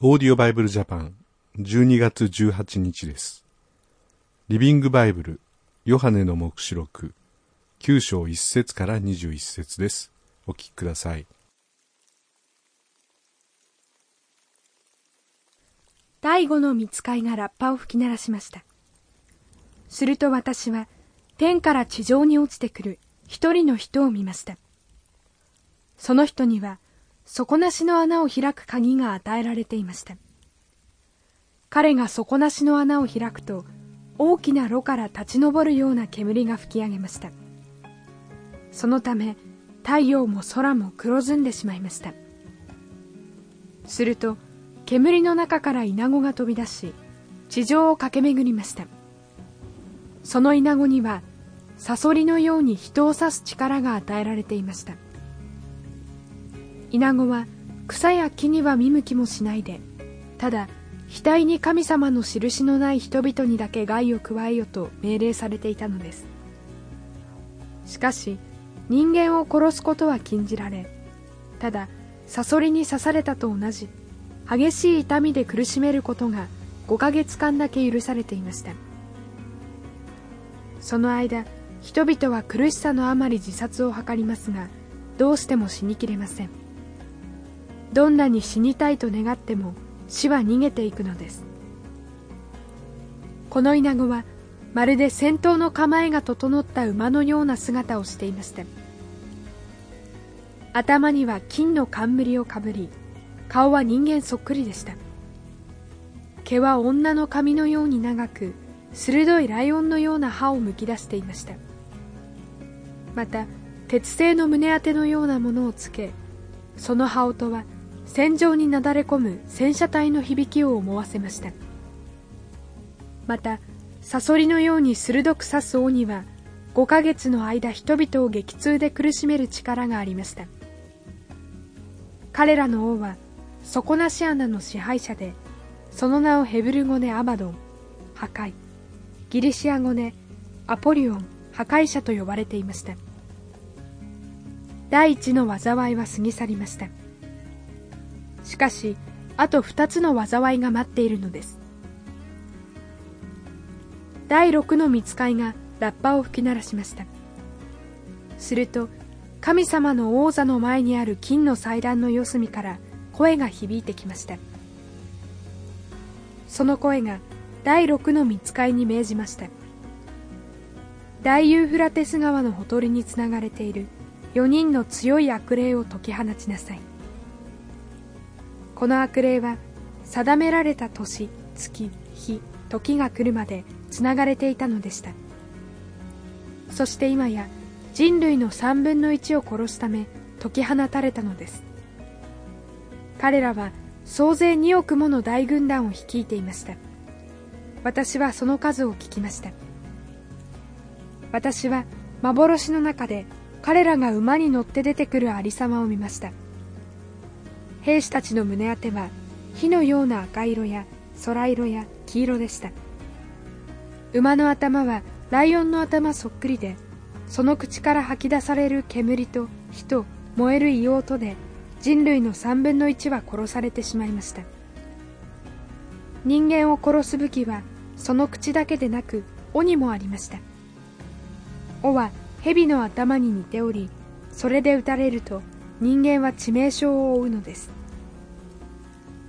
オーディオバイブルジャパン12月18日です。リビングバイブルヨハネの目視録9章1節から21節です。お聞きください。第五の見つかいがラッパを吹き鳴らしました。すると私は天から地上に落ちてくる一人の人を見ました。その人には底なしの穴を開く鍵が与えられていました。彼が底なしの穴を開くと大きな炉から立ち上るような煙が吹き上げました。そのため太陽も空も黒ずんでしまいました。すると煙の中からイナゴが飛び出し地上を駆け巡りました。そのイナゴにはサソリのように人を刺す力が与えられていました。イナゴは草や木には見向きもしないでただ額に神様の印のない人々にだけ害を加えよと命令されていたのです。しかし人間を殺すことは禁じられただサソリに刺されたと同じ激しい痛みで苦しめることが5ヶ月間だけ許されていました。その間人々は苦しさのあまり自殺を図りますがどうしても死にきれません。どんなに死にたいと願っても死は逃げていくのです。このイナゴはまるで戦闘の構えが整った馬のような姿をしていました。頭には金の冠をかぶり顔は人間そっくりでした。毛は女の髪のように長く鋭いライオンのような歯をむき出していました。また鉄製の胸当てのようなものをつけその羽音は戦場になだれ込む戦車隊の響きを思わせました。またサソリのように鋭く刺す王には5ヶ月の間人々を激痛で苦しめる力がありました。彼らの王は底なし穴の支配者でその名をヘブル語でアバドン破壊。ギリシア語でアポリオン破壊者と呼ばれていました。第一の災いは過ぎ去りました。しかしあと2つの災いが待っているのです。第6の見つかいがラッパを吹き鳴らしました。すると神様の王座の前にある金の祭壇の四隅から声が響いてきました。その声が第6の見つかいに命じました。大ユーフラテス川のほとりにつながれている4人の強い悪霊を解き放ちなさい。この悪霊は定められた年月日時が来るまでつながれていたのでした。そして今や人類の3分の1を殺すため解き放たれたのです。彼らは総勢2億もの大軍団を率いていました。私はその数を聞きました。私は幻の中で彼らが馬に乗って出てくるありさまを見ました。兵士たちの胸当ては火のような赤色や空色や黄色でした。馬の頭はライオンの頭そっくりでその口から吐き出される煙と火と燃える硫黄とで人類の3分の1は殺されてしまいました。人間を殺す武器はその口だけでなく尾にもありました。尾は蛇の頭に似ておりそれで撃たれると人間は致命傷を負うのです。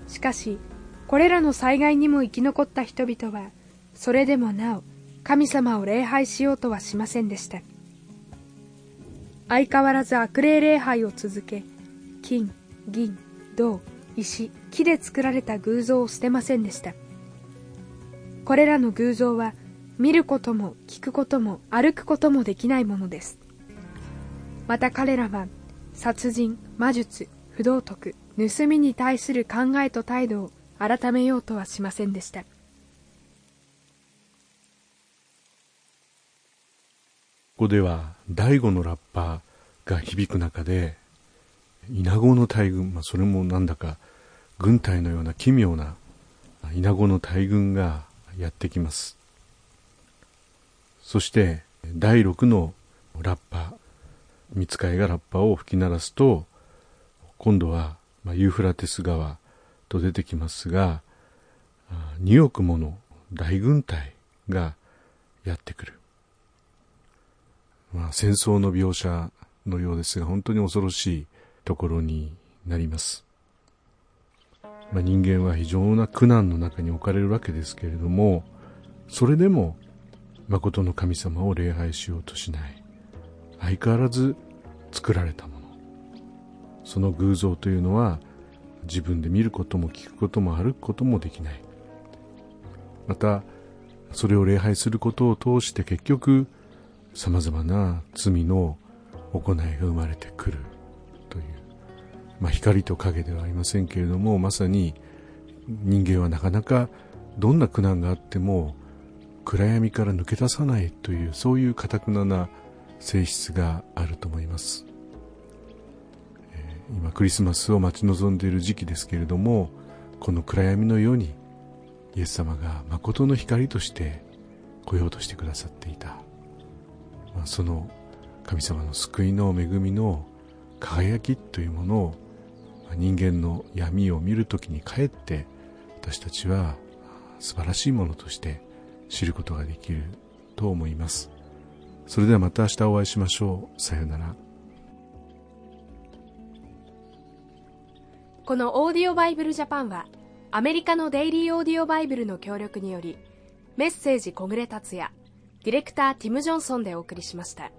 しかしこれらの災害にも生き残った人々はそれでもなお神様を礼拝しようとはしませんでした。相変わらず悪霊礼拝を続け金銀銅石木で作られた偶像を捨てませんでした。これらの偶像は見ることも聞くことも歩くこともできないものです。また彼らは殺人魔術不道徳盗みに対する考えと態度を改めようとはしませんでした。ここでは第五のラッパーが響く中でイナゴの大群、まあ、それもなんだか軍隊のような奇妙なイナゴの大群がやってきます。そして第6のラッパ見つかいがラッパを吹き鳴らすと今度はまあ、ユーフラテス川と出てきますが、2億もの大軍隊がやってくる。まあ、戦争の描写のようですが、本当に恐ろしいところになります。まあ、人間は非常な苦難の中に置かれるわけですけれども、それでも、誠の神様を礼拝しようとしない。相変わらず作られた。その偶像というのは、自分で見ることも聞くことも歩くこともできない。また、それを礼拝することを通して結局、様々な罪の行いが生まれてくる。という、まあ、光と影ではありませんけれどもまさに人間はなかなかどんな苦難があっても暗闇から抜け出さないというそういうかたくなな性質があると思います、今クリスマスを待ち望んでいる時期ですけれどもこの暗闇のようにイエス様が誠の光として来ようとしてくださっていた、まあ、その神様の救いの恵みの輝きというものを人間の闇を見るときにかえって私たちは素晴らしいものとして知ることができると思います。それではまた明日お会いしましょう。さようなら。このオーディオバイブルジャパンはアメリカのデイリーオーディオバイブルの協力によりメッセージ小暮達也ディレクターティム・ジョンソンでお送りしました。